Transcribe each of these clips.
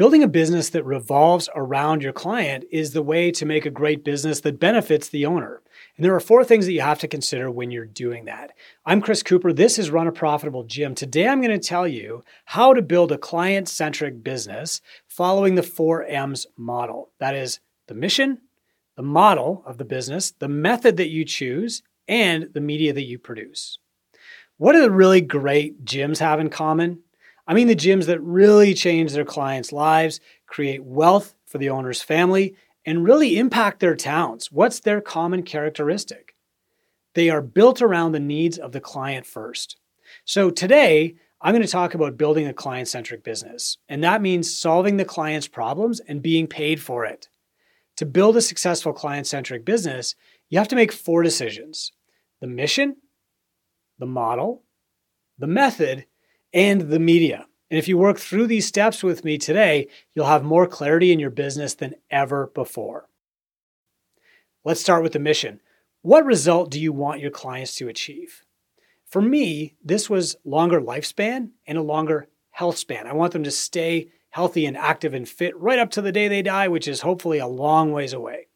Building a business that revolves around your client is the way to make a great business that benefits the owner. And there are four things that you have to consider when you're doing that. I'm Chris Cooper. This is Run a Profitable Gym. Today I'm going to tell you how to build a client centric business following the four M's model. That is the mission, the model of the business, the method that you choose, and the media that you produce. What do the really great gyms have in common? I mean, the gyms that really change their clients' lives, create wealth for the owner's family, and really impact their towns. What's their common characteristic? They are built around the needs of the client first. So today, I'm going to talk about building a client centric business, and that means solving the client's problems and being paid for it. To build a successful client centric business, you have to make four decisions the mission, the model, the method, and the media. And if you work through these steps with me today, you'll have more clarity in your business than ever before. Let's start with the mission. What result do you want your clients to achieve? For me, this was longer lifespan and a longer health span. I want them to stay healthy and active and fit right up to the day they die, which is hopefully a long ways away.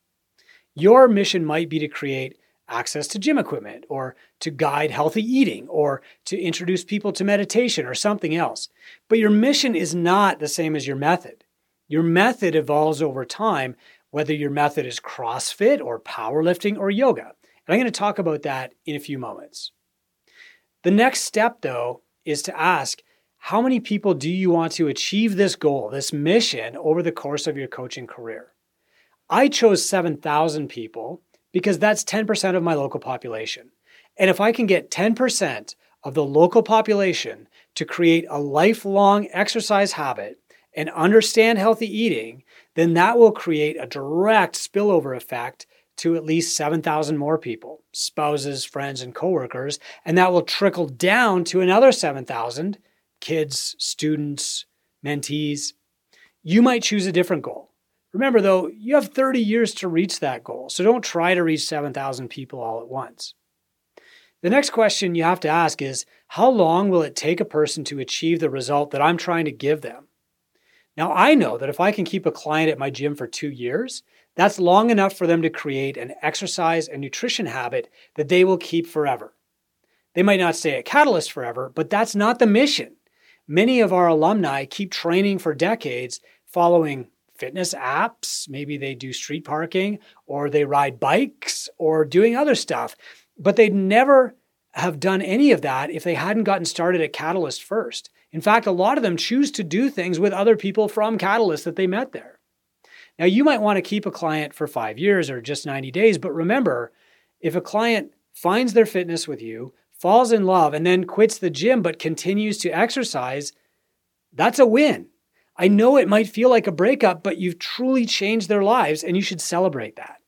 Your mission might be to create access to gym equipment or to guide healthy eating or to introduce people to meditation or something else. But your mission is not the same as your method. Your method evolves over time, whether your method is CrossFit or powerlifting or yoga. And I'm going to talk about that in a few moments. The next step, though, is to ask how many people do you want to achieve this goal, this mission, over the course of your coaching career? I chose 7,000 people because that's 10% of my local population. And if I can get 10% of the local population to create a lifelong exercise habit and understand healthy eating, then that will create a direct spillover effect to at least 7,000 more people, spouses, friends, and coworkers, and that will trickle down to another 7,000 kids, students, mentees. You might choose a different goal. Remember, though, you have 30 years to reach that goal, so don't try to reach 7,000 people all at once. The next question you have to ask is how long will it take a person to achieve the result that I'm trying to give them? Now, I know that if I can keep a client at my gym for two years, that's long enough for them to create an exercise and nutrition habit that they will keep forever. They might not stay at Catalyst forever, but that's not the mission. Many of our alumni keep training for decades following fitness apps. Maybe they do street parking or they ride bikes or doing other stuff. But they'd never have done any of that if they hadn't gotten started at Catalyst first. In fact, a lot of them choose to do things with other people from Catalyst that they met there. Now, you might want to keep a client for five years or just 90 days, but remember, if a client finds their fitness with you, falls in love, and then quits the gym but continues to exercise, that's a win. I know it might feel like a breakup, but you've truly changed their lives and you should celebrate that.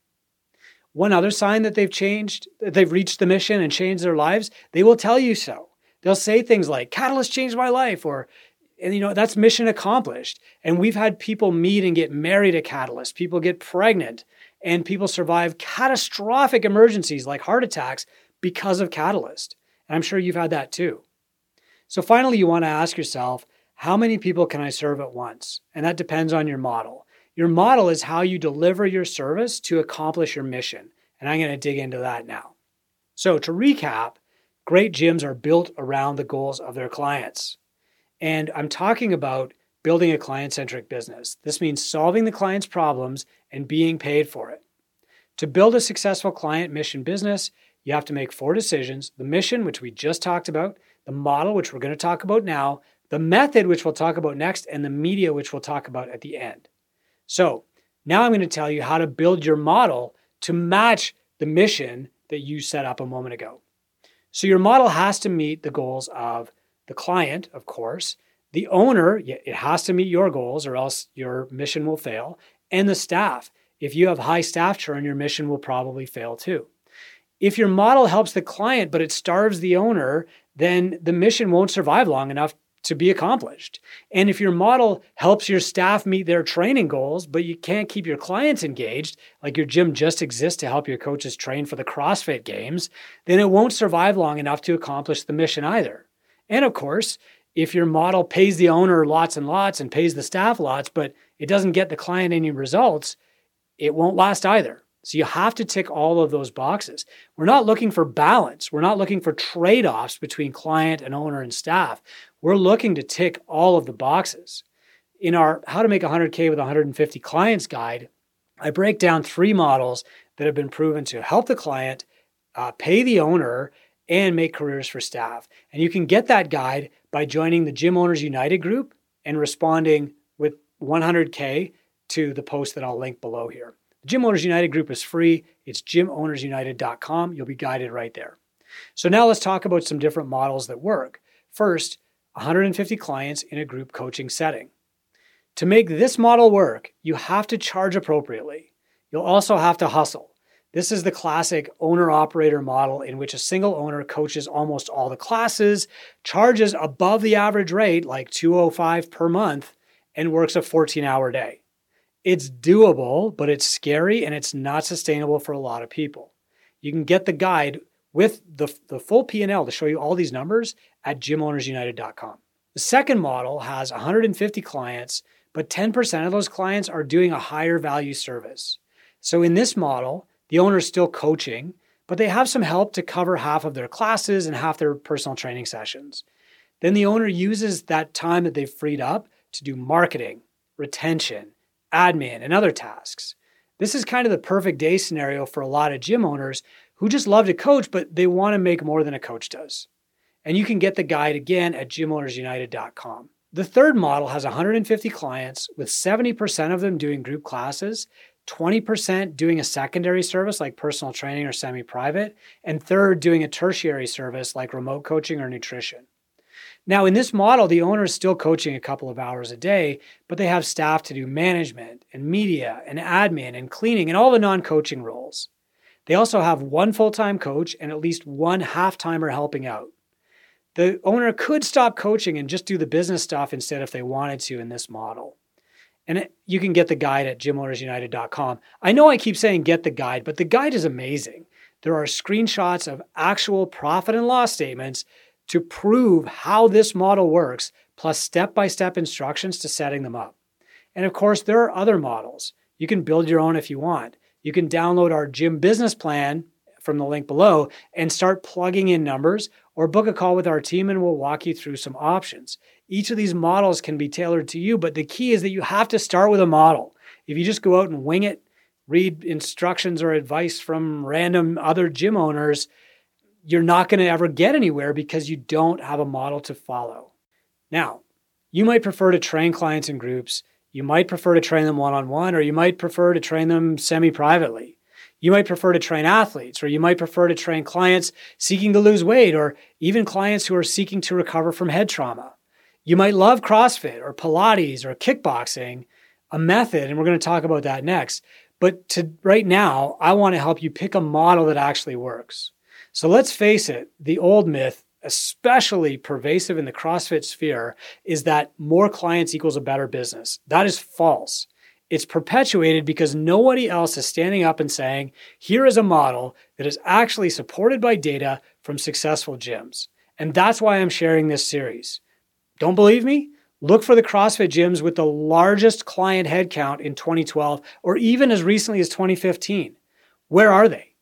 One other sign that they've changed, that they've reached the mission and changed their lives, they will tell you so. They'll say things like, Catalyst changed my life, or, and you know, that's mission accomplished. And we've had people meet and get married at Catalyst, people get pregnant, and people survive catastrophic emergencies like heart attacks because of Catalyst. And I'm sure you've had that too. So finally, you want to ask yourself, how many people can I serve at once? And that depends on your model. Your model is how you deliver your service to accomplish your mission. And I'm going to dig into that now. So, to recap, great gyms are built around the goals of their clients. And I'm talking about building a client centric business. This means solving the client's problems and being paid for it. To build a successful client mission business, you have to make four decisions the mission, which we just talked about, the model, which we're going to talk about now, the method, which we'll talk about next, and the media, which we'll talk about at the end. So now I'm going to tell you how to build your model to match the mission that you set up a moment ago. So your model has to meet the goals of the client, of course, the owner, it has to meet your goals or else your mission will fail, and the staff. If you have high staff churn, your mission will probably fail too. If your model helps the client but it starves the owner, then the mission won't survive long enough to be accomplished. And if your model helps your staff meet their training goals, but you can't keep your clients engaged, like your gym just exists to help your coaches train for the CrossFit games, then it won't survive long enough to accomplish the mission either. And of course, if your model pays the owner lots and lots and pays the staff lots, but it doesn't get the client any results, it won't last either. So you have to tick all of those boxes. We're not looking for balance. We're not looking for trade offs between client and owner and staff. We're looking to tick all of the boxes. In our How to Make 100K with 150 Clients guide, I break down three models that have been proven to help the client, uh, pay the owner, and make careers for staff. And you can get that guide by joining the Gym Owners United group and responding with 100K to the post that I'll link below here. Gym Owners United group is free. It's gymownersunited.com. You'll be guided right there. So now let's talk about some different models that work. First, 150 clients in a group coaching setting. To make this model work, you have to charge appropriately. You'll also have to hustle. This is the classic owner operator model in which a single owner coaches almost all the classes, charges above the average rate, like 205 per month, and works a 14 hour day. It's doable, but it's scary and it's not sustainable for a lot of people. You can get the guide with the, the full P&L to show you all these numbers at gymownersunited.com. The second model has 150 clients, but 10% of those clients are doing a higher value service. So in this model, the owner is still coaching, but they have some help to cover half of their classes and half their personal training sessions. Then the owner uses that time that they've freed up to do marketing, retention, admin, and other tasks. This is kind of the perfect day scenario for a lot of gym owners who just love to coach, but they want to make more than a coach does. And you can get the guide again at gymownersunited.com. The third model has 150 clients, with 70% of them doing group classes, 20% doing a secondary service like personal training or semi private, and third doing a tertiary service like remote coaching or nutrition. Now, in this model, the owner is still coaching a couple of hours a day, but they have staff to do management and media and admin and cleaning and all the non coaching roles. They also have one full time coach and at least one half timer helping out. The owner could stop coaching and just do the business stuff instead if they wanted to in this model. And you can get the guide at gymownersunited.com. I know I keep saying get the guide, but the guide is amazing. There are screenshots of actual profit and loss statements to prove how this model works, plus step by step instructions to setting them up. And of course, there are other models. You can build your own if you want. You can download our gym business plan from the link below and start plugging in numbers or book a call with our team and we'll walk you through some options. Each of these models can be tailored to you, but the key is that you have to start with a model. If you just go out and wing it, read instructions or advice from random other gym owners, you're not going to ever get anywhere because you don't have a model to follow. Now, you might prefer to train clients in groups. You might prefer to train them one on one, or you might prefer to train them semi privately. You might prefer to train athletes, or you might prefer to train clients seeking to lose weight, or even clients who are seeking to recover from head trauma. You might love CrossFit or Pilates or kickboxing, a method, and we're going to talk about that next. But to right now, I want to help you pick a model that actually works. So let's face it, the old myth, especially pervasive in the CrossFit sphere, is that more clients equals a better business. That is false. It's perpetuated because nobody else is standing up and saying, here is a model that is actually supported by data from successful gyms. And that's why I'm sharing this series. Don't believe me? Look for the CrossFit gyms with the largest client headcount in 2012 or even as recently as 2015. Where are they?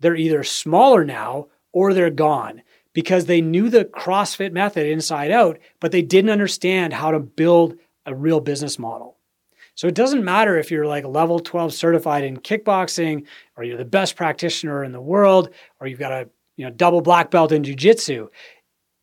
They're either smaller now or they're gone because they knew the CrossFit method inside out, but they didn't understand how to build a real business model. So it doesn't matter if you're like level 12 certified in kickboxing or you're the best practitioner in the world or you've got a you know double black belt in jiu-jitsu.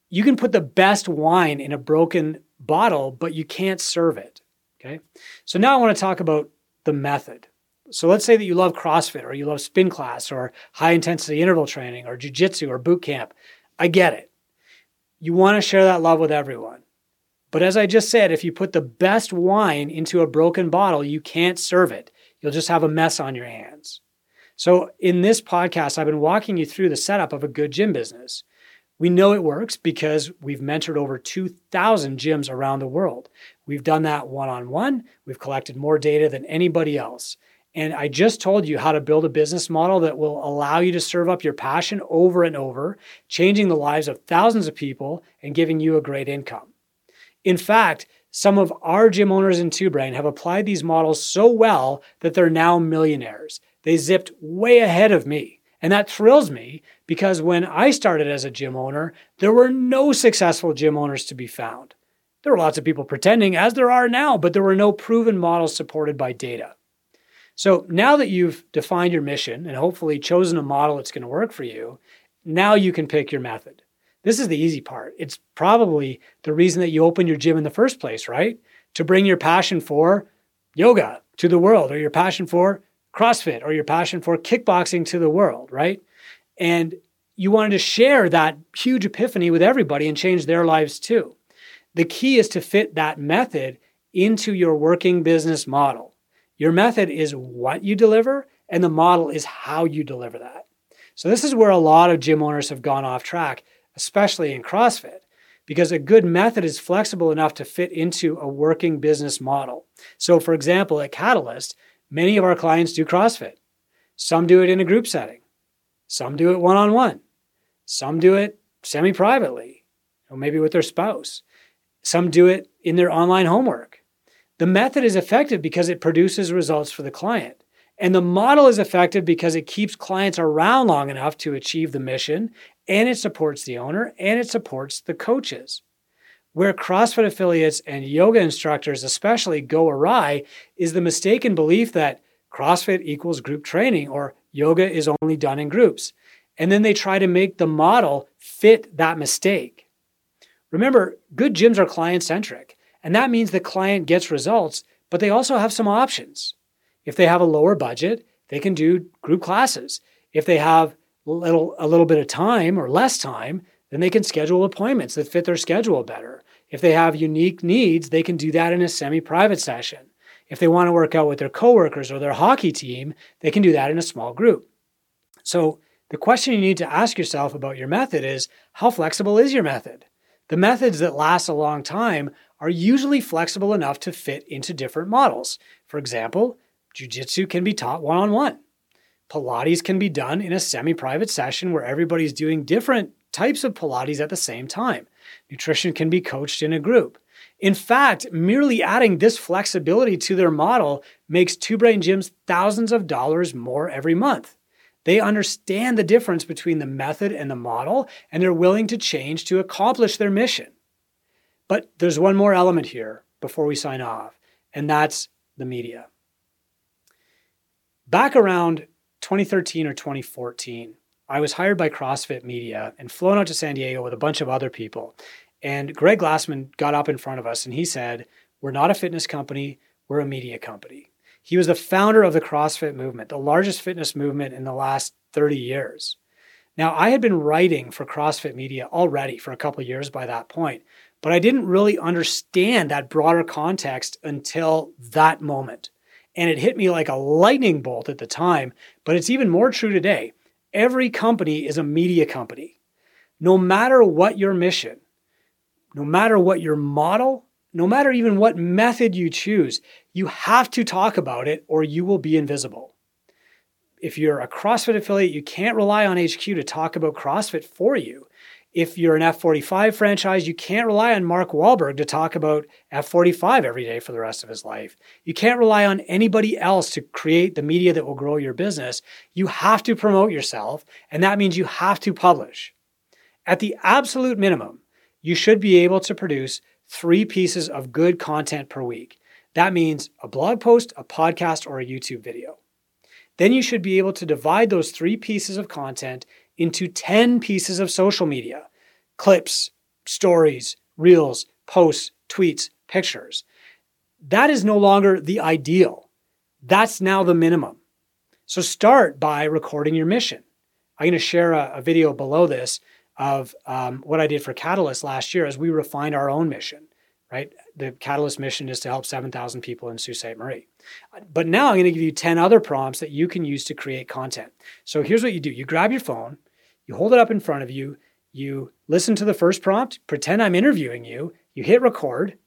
You can put the best wine in a broken bottle, but you can't serve it. Okay? So now I want to talk about the method. So let's say that you love CrossFit or you love spin class or high intensity interval training or jujitsu or boot camp. I get it. You want to share that love with everyone. But as I just said, if you put the best wine into a broken bottle, you can't serve it. You'll just have a mess on your hands. So in this podcast, I've been walking you through the setup of a good gym business. We know it works because we've mentored over 2,000 gyms around the world. We've done that one on one. We've collected more data than anybody else. And I just told you how to build a business model that will allow you to serve up your passion over and over, changing the lives of thousands of people and giving you a great income. In fact, some of our gym owners in Two have applied these models so well that they're now millionaires. They zipped way ahead of me. And that thrills me because when I started as a gym owner, there were no successful gym owners to be found. There were lots of people pretending, as there are now, but there were no proven models supported by data. So now that you've defined your mission and hopefully chosen a model that's going to work for you, now you can pick your method. This is the easy part. It's probably the reason that you opened your gym in the first place, right? To bring your passion for yoga to the world, or your passion for CrossFit, or your passion for kickboxing to the world, right? And you wanted to share that huge epiphany with everybody and change their lives too. The key is to fit that method into your working business model. Your method is what you deliver, and the model is how you deliver that. So, this is where a lot of gym owners have gone off track, especially in CrossFit, because a good method is flexible enough to fit into a working business model. So, for example, at Catalyst, many of our clients do CrossFit. Some do it in a group setting, some do it one on one, some do it semi privately, or maybe with their spouse. Some do it in their online homework. The method is effective because it produces results for the client. And the model is effective because it keeps clients around long enough to achieve the mission and it supports the owner and it supports the coaches. Where CrossFit affiliates and yoga instructors, especially, go awry is the mistaken belief that CrossFit equals group training or yoga is only done in groups. And then they try to make the model fit that mistake. Remember, good gyms are client centric. And that means the client gets results, but they also have some options. If they have a lower budget, they can do group classes. If they have a little, a little bit of time or less time, then they can schedule appointments that fit their schedule better. If they have unique needs, they can do that in a semi private session. If they want to work out with their coworkers or their hockey team, they can do that in a small group. So, the question you need to ask yourself about your method is how flexible is your method? The methods that last a long time are usually flexible enough to fit into different models. For example, jujitsu can be taught one on one. Pilates can be done in a semi private session where everybody's doing different types of Pilates at the same time. Nutrition can be coached in a group. In fact, merely adding this flexibility to their model makes Two Brain Gyms thousands of dollars more every month. They understand the difference between the method and the model, and they're willing to change to accomplish their mission. But there's one more element here before we sign off, and that's the media. Back around 2013 or 2014, I was hired by CrossFit Media and flown out to San Diego with a bunch of other people. And Greg Glassman got up in front of us and he said, We're not a fitness company, we're a media company. He was the founder of the CrossFit movement, the largest fitness movement in the last 30 years. Now, I had been writing for CrossFit Media already for a couple years by that point, but I didn't really understand that broader context until that moment. And it hit me like a lightning bolt at the time, but it's even more true today. Every company is a media company. No matter what your mission, no matter what your model, no matter even what method you choose, you have to talk about it or you will be invisible. If you're a CrossFit affiliate, you can't rely on HQ to talk about CrossFit for you if you're an F45 franchise, you can't rely on Mark Wahlberg to talk about F45 every day for the rest of his life. You can't rely on anybody else to create the media that will grow your business. You have to promote yourself, and that means you have to publish. At the absolute minimum, you should be able to produce three pieces of good content per week. That means a blog post, a podcast, or a YouTube video. Then you should be able to divide those three pieces of content into 10 pieces of social media clips, stories, reels, posts, tweets, pictures. That is no longer the ideal. That's now the minimum. So start by recording your mission. I'm going to share a, a video below this of um, what I did for Catalyst last year as we refined our own mission, right? The Catalyst mission is to help 7,000 people in Sault Ste. Marie. But now I'm going to give you 10 other prompts that you can use to create content. So here's what you do you grab your phone, you hold it up in front of you, you listen to the first prompt, pretend I'm interviewing you, you hit record,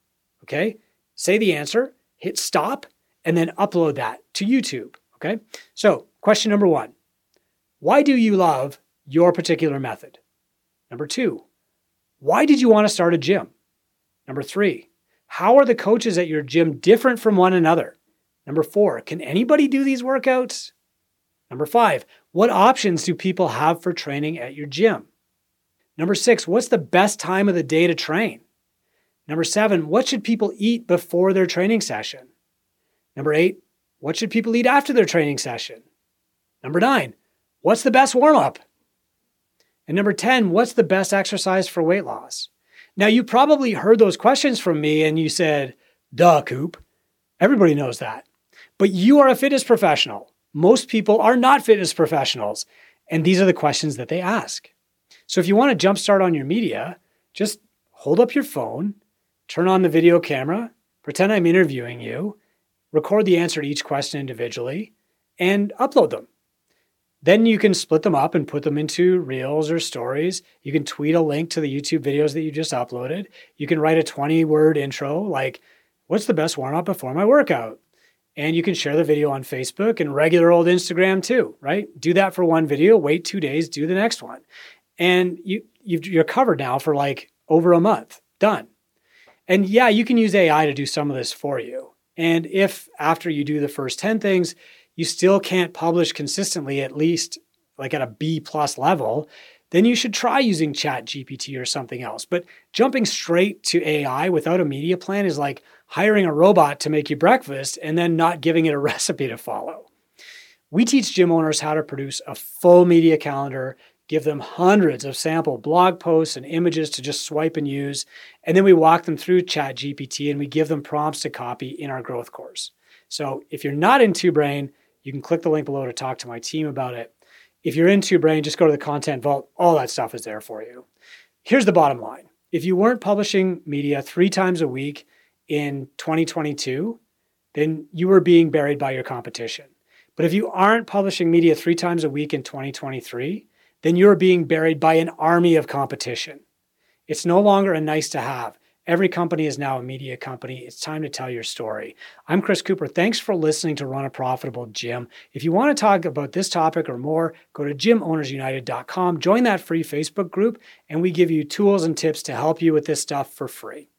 okay? Say the answer, hit stop, and then upload that to YouTube, okay? So, question number one Why do you love your particular method? Number two, why did you want to start a gym? Number three, How are the coaches at your gym different from one another? Number four, can anybody do these workouts? Number five, what options do people have for training at your gym? Number six, what's the best time of the day to train? Number seven, what should people eat before their training session? Number eight, what should people eat after their training session? Number nine, what's the best warm up? And number 10, what's the best exercise for weight loss? Now, you probably heard those questions from me and you said, duh, Coop. Everybody knows that. But you are a fitness professional. Most people are not fitness professionals. And these are the questions that they ask. So if you want to jumpstart on your media, just hold up your phone, turn on the video camera, pretend I'm interviewing you, record the answer to each question individually, and upload them. Then you can split them up and put them into reels or stories. You can tweet a link to the YouTube videos that you just uploaded. You can write a 20 word intro like, What's the best warm up before my workout? And you can share the video on Facebook and regular old Instagram too, right? Do that for one video, wait two days, do the next one. And you, you're covered now for like over a month. Done. And yeah, you can use AI to do some of this for you. And if after you do the first 10 things, you still can't publish consistently, at least like at a B plus level, then you should try using Chat GPT or something else. But jumping straight to AI without a media plan is like hiring a robot to make you breakfast and then not giving it a recipe to follow. We teach gym owners how to produce a full media calendar, give them hundreds of sample blog posts and images to just swipe and use, and then we walk them through Chat GPT and we give them prompts to copy in our growth course. So if you're not in Two Brain, you can click the link below to talk to my team about it. If you're in Two Brain, just go to the content vault. All that stuff is there for you. Here's the bottom line if you weren't publishing media three times a week in 2022, then you were being buried by your competition. But if you aren't publishing media three times a week in 2023, then you're being buried by an army of competition. It's no longer a nice to have. Every company is now a media company. It's time to tell your story. I'm Chris Cooper. Thanks for listening to Run a Profitable Gym. If you want to talk about this topic or more, go to gymownersunited.com, join that free Facebook group, and we give you tools and tips to help you with this stuff for free.